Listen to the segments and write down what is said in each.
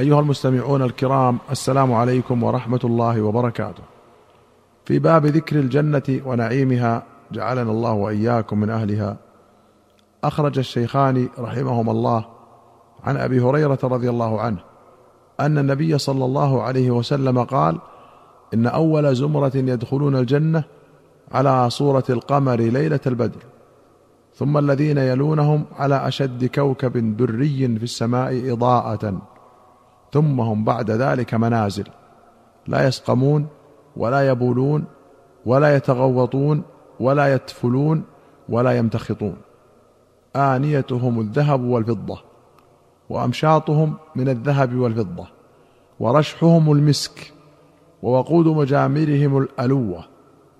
أيها المستمعون الكرام السلام عليكم ورحمة الله وبركاته. في باب ذكر الجنة ونعيمها جعلنا الله وإياكم من أهلها. أخرج الشيخان رحمهما الله عن أبي هريرة رضي الله عنه أن النبي صلى الله عليه وسلم قال إن أول زمرة يدخلون الجنة على صورة القمر ليلة البدر ثم الذين يلونهم على أشد كوكب دري في السماء إضاءة. ثم هم بعد ذلك منازل. لا يسقمون ولا يبولون ولا يتغوطون ولا يتفلون ولا يمتخطون. آنيتهم الذهب والفضة وأمشاطهم من الذهب والفضة ورشحهم المسك ووقود مجامرهم الألوة.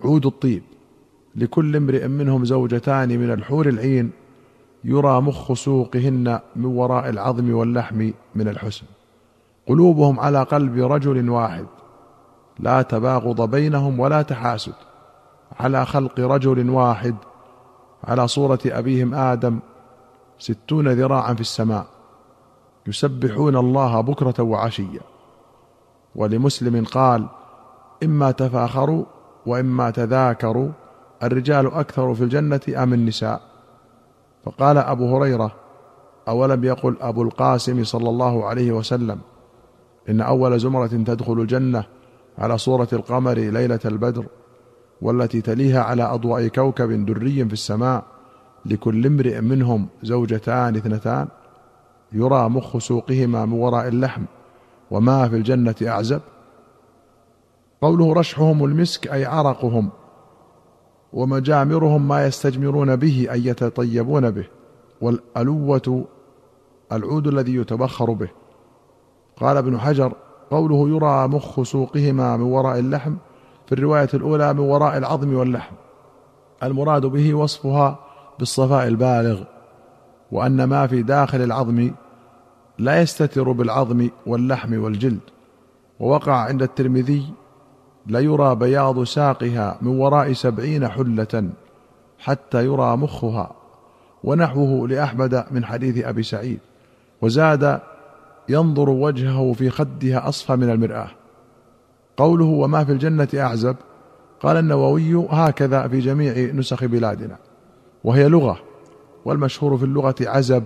عود الطيب لكل امرئ منهم زوجتان من الحور العين يرى مخ سوقهن من وراء العظم واللحم من الحسن. قلوبهم على قلب رجل واحد. لا تباغض بينهم ولا تحاسد. على خلق رجل واحد. على صورة أبيهم آدم. ستون ذراعا في السماء. يسبحون الله بكرة وعشيا ولمسلم قال إما تفاخروا وإما تذاكروا. الرجال أكثر في الجنة أم النساء؟ فقال أبو هريرة أولم يقل أبو القاسم صلى الله عليه وسلم إن أول زمرة تدخل الجنة على صورة القمر ليلة البدر والتي تليها على أضواء كوكب دري في السماء لكل امرئ منهم زوجتان اثنتان يرى مخ سوقهما من وراء اللحم وما في الجنة أعزب. قوله رشحهم المسك أي عرقهم ومجامرهم ما يستجمرون به أي يتطيبون به والألوة العود الذي يتبخر به. قال ابن حجر قوله يرى مخ سوقهما من وراء اللحم في الرواية الأولى من وراء العظم واللحم. المراد به وصفها بالصفاء البالغ وأن ما في داخل العظم لا يستتر بالعظم واللحم والجلد. ووقع عند الترمذي ليرى بياض ساقها من وراء سبعين حلة حتى يرى مخها ونحوه لأحمد من حديث أبي سعيد. وزاد ينظر وجهه في خدها أصفى من المرآة. قوله وما في الجنة أعزب؟ قال النووي هكذا في جميع نسخ بلادنا. وهي لغة والمشهور في اللغة عزب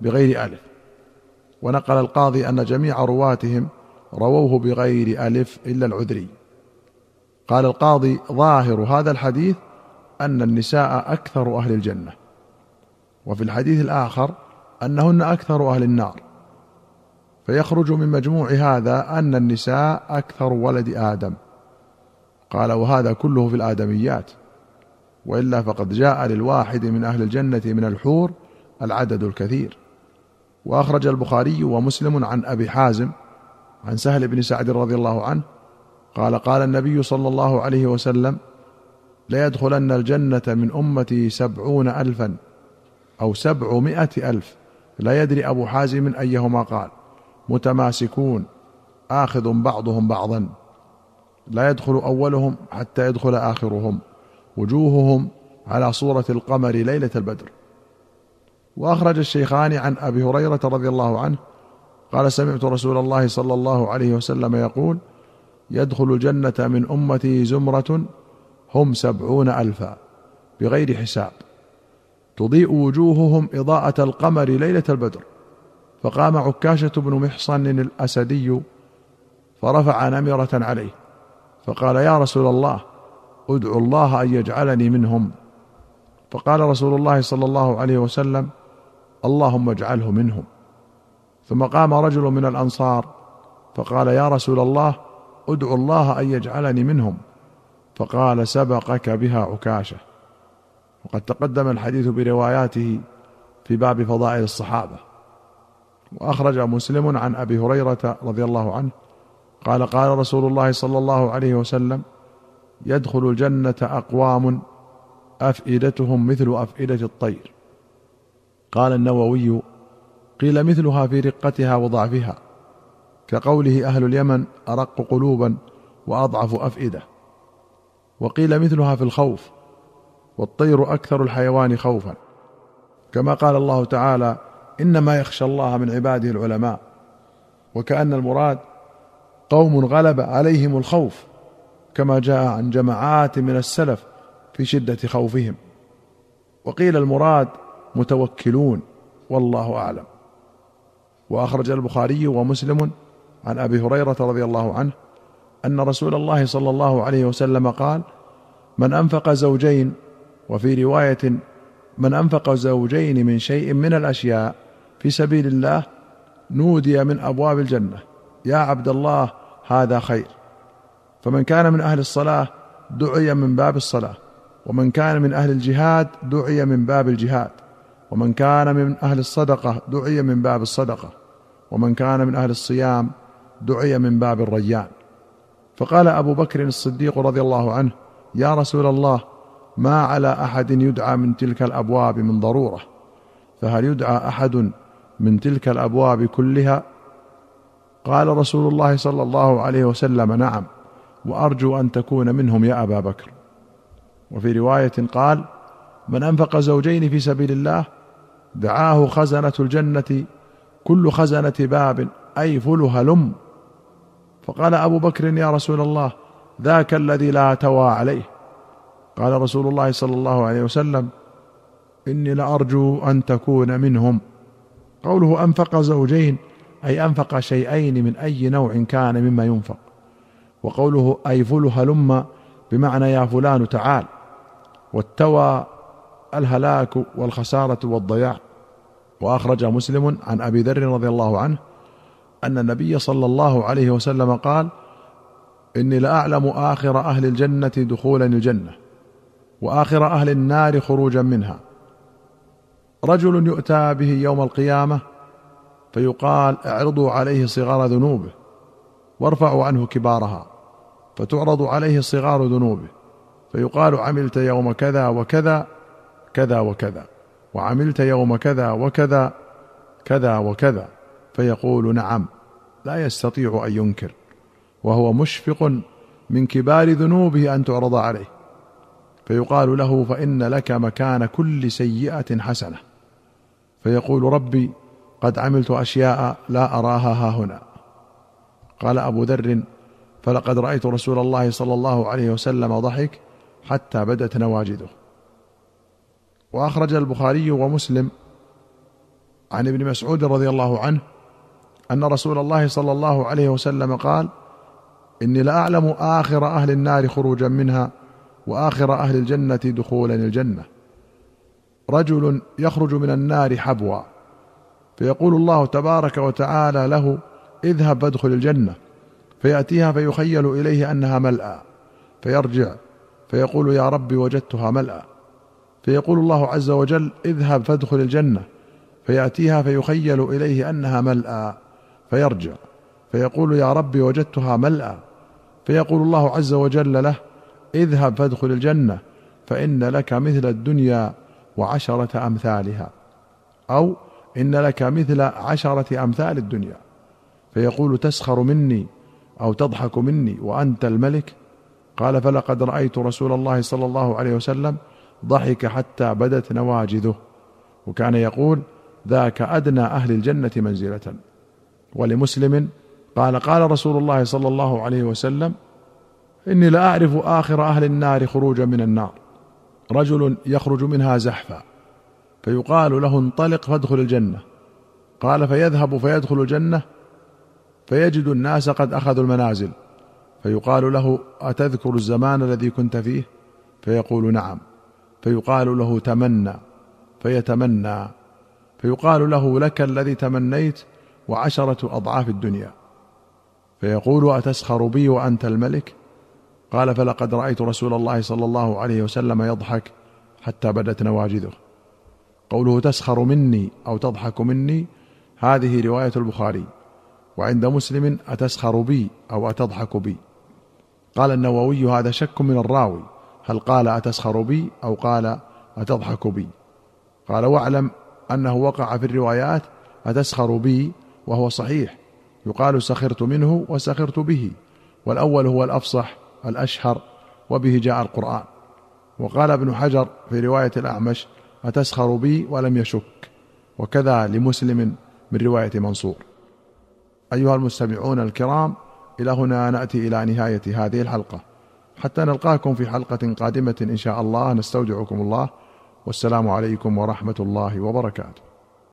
بغير ألف. ونقل القاضي أن جميع رواتهم رووه بغير ألف إلا العذري. قال القاضي ظاهر هذا الحديث أن النساء أكثر أهل الجنة. وفي الحديث الآخر أنهن أكثر أهل النار. فيخرج من مجموع هذا أن النساء أكثر ولد آدم. قال وهذا كله في الآدميات. وإلا فقد جاء للواحد من أهل الجنة من الحور العدد الكثير. وأخرج البخاري ومسلم عن أبي حازم عن سهل بن سعد رضي الله عنه قال قال النبي صلى الله عليه وسلم ليدخلن الجنة من أمتي سبعون ألفا أو سبعمائة ألف. لا يدري أبو حازم أيهما قال. متماسكون آخذ بعضهم بعضا. لا يدخل أولهم حتى يدخل آخرهم. وجوههم على صورة القمر ليلة البدر. وأخرج الشيخان عن أبي هريرة رضي الله عنه قال سمعت رسول الله صلى الله عليه وسلم يقول يدخل الجنة من أمتي زمرة هم سبعون ألفا بغير حساب. تضيء وجوههم إضاءة القمر ليلة البدر. فقام عكاشة بن محصن الأسدي فرفع نمرة عليه فقال يا رسول الله ادعو الله أن يجعلني منهم. فقال رسول الله صلى الله عليه وسلم اللهم اجعله منهم. ثم قام رجل من الأنصار فقال يا رسول الله ادعو الله أن يجعلني منهم. فقال سبقك بها عكاشة. وقد تقدم الحديث برواياته في باب فضائل الصحابة. وأخرج مسلم عن أبي هريرة رضي الله عنه قال قال رسول الله صلى الله عليه وسلم يدخل الجنة أقوام أفئدتهم مثل أفئدة الطير. قال النووي قيل مثلها في رقتها وضعفها كقوله أهل اليمن أرق قلوبا وأضعف أفئدة. وقيل مثلها في الخوف والطير أكثر الحيوان خوفا كما قال الله تعالى إنما يخشى الله من عباده العلماء وكأن المراد قوم غلب عليهم الخوف كما جاء عن جماعات من السلف في شدة خوفهم. وقيل المراد متوكلون والله أعلم. وأخرج البخاري ومسلم عن أبي هريرة رضي الله عنه أن رسول الله صلى الله عليه وسلم قال من أنفق زوجين وفي رواية من أنفق زوجين من شيء من الأشياء في سبيل الله نودي من أبواب الجنة. يا عبد الله هذا خير. فمن كان من أهل الصلاة دعي من باب الصلاة. ومن كان من أهل الجهاد دعي من باب الجهاد. ومن كان من أهل الصدقة دعي من باب الصدقة. ومن كان من أهل الصيام دعي من باب الريان. فقال أبو بكر الصديق رضي الله عنه يا رسول الله ما على أحد يدعى من تلك الأبواب من ضرورة؟ فهل يدعى أحد من تلك الأبواب كلها؟ قال رسول الله صلى الله عليه وسلم نعم وأرجو أن تكون منهم يا أبا بكر. وفي رواية قال من أنفق زوجين في سبيل الله دعاه خزنة الجنة كل خزنة باب أي فلها لم. فقال أبو بكر يا رسول الله ذاك الذي لا توى عليه. قال رسول الله صلى الله عليه وسلم إني لأرجو أن تكون منهم. قوله أنفق زوجين أي أنفق شيئين من أي نوع كان مما ينفق. وقوله أي فل هلم بمعنى يا فلان تعال والتوى الهلاك والخسارة والضياع. وأخرج مسلم عن أبي ذر رضي الله عنه أن النبي صلى الله عليه وسلم قال إني لأعلم آخر أهل الجنة دخولا الجنة وآخر أهل النار خروجا منها. رجل يؤتى به يوم القيامة فيقال اعرضوا عليه صغار ذنوبه وارفعوا عنه كبارها فتعرض عليه صغار ذنوبه فيقال عملت يوم كذا وكذا كذا وكذا وعملت يوم كذا وكذا كذا وكذا فيقول نعم لا يستطيع أن ينكر وهو مشفق من كبار ذنوبه أن تعرض عليه فيقال له فإن لك مكان كل سيئة حسنة فيقول ربي قد عملت أشياء لا أراها ها هنا. قال أبو ذر فلقد رأيت رسول الله صلى الله عليه وسلم ضحك حتى بدت نواجذه. وأخرج البخاري ومسلم عن ابن مسعود رضي الله عنه أن رسول الله صلى الله عليه وسلم قال إني لأعلم آخر أهل النار خروجا منها وآخر أهل الجنة دخولا الجنة. رجل يخرج من النار حبوا. فيقول الله تبارك وتعالى له اذهب فادخل الجنة. فيأتيها فيخيل إليه أنها ملأى. فيرجع فيقول يا رب وجدتها ملأى. فيقول الله عز وجل اذهب فادخل الجنة. فيأتيها فيخيل إليه أنها ملأى. فيرجع فيقول يا رب وجدتها ملأى. فيقول الله عز وجل له اذهب فادخل الجنة فإن لك مثل الدنيا. وعشرة أمثالها أو إن لك مثل عشرة أمثال الدنيا فيقول تسخر مني أو تضحك مني وأنت الملك. قال فلقد رأيت رسول الله صلى الله عليه وسلم ضحك حتى بدت نواجذه وكان يقول ذاك أدنى أهل الجنة منزلة. ولمسلم قال قال رسول الله صلى الله عليه وسلم إني لأعرف آخر أهل النار خروجا من النار. رجل يخرج منها زحفا فيقال له انطلق فادخل الجنة. قال فيذهب فيدخل الجنة فيجد الناس قد أخذوا المنازل. فيقال له أتذكر الزمان الذي كنت فيه؟ فيقول نعم. فيقال له تمنى فيتمنى. فيقال له لك الذي تمنيت وعشرة أضعاف الدنيا. فيقول أتسخر بي وأنت الملك؟ قال فلقد رأيت رسول الله صلى الله عليه وسلم يضحك حتى بدت نواجذه. قوله تسخر مني أو تضحك مني هذه رواية البخاري. وعند مسلم أتسخر بي أو أتضحك بي. قال النووي هذا شك من الراوي. هل قال أتسخر بي أو قال أتضحك بي؟ قال واعلم أنه وقع في الروايات أتسخر بي وهو صحيح. يقال سخرت منه وسخرت به. والأول هو الأفصح الأشهر وبه جاء القرآن. وقال ابن حجر في رواية الأعمش أتسخر بي ولم يشك. وكذا لمسلم من رواية منصور. أيها المستمعون الكرام إلى هنا نأتي إلى نهاية هذه الحلقة. حتى نلقاكم في حلقة قادمة إن شاء الله. نستودعكم الله. والسلام عليكم ورحمة الله وبركاته.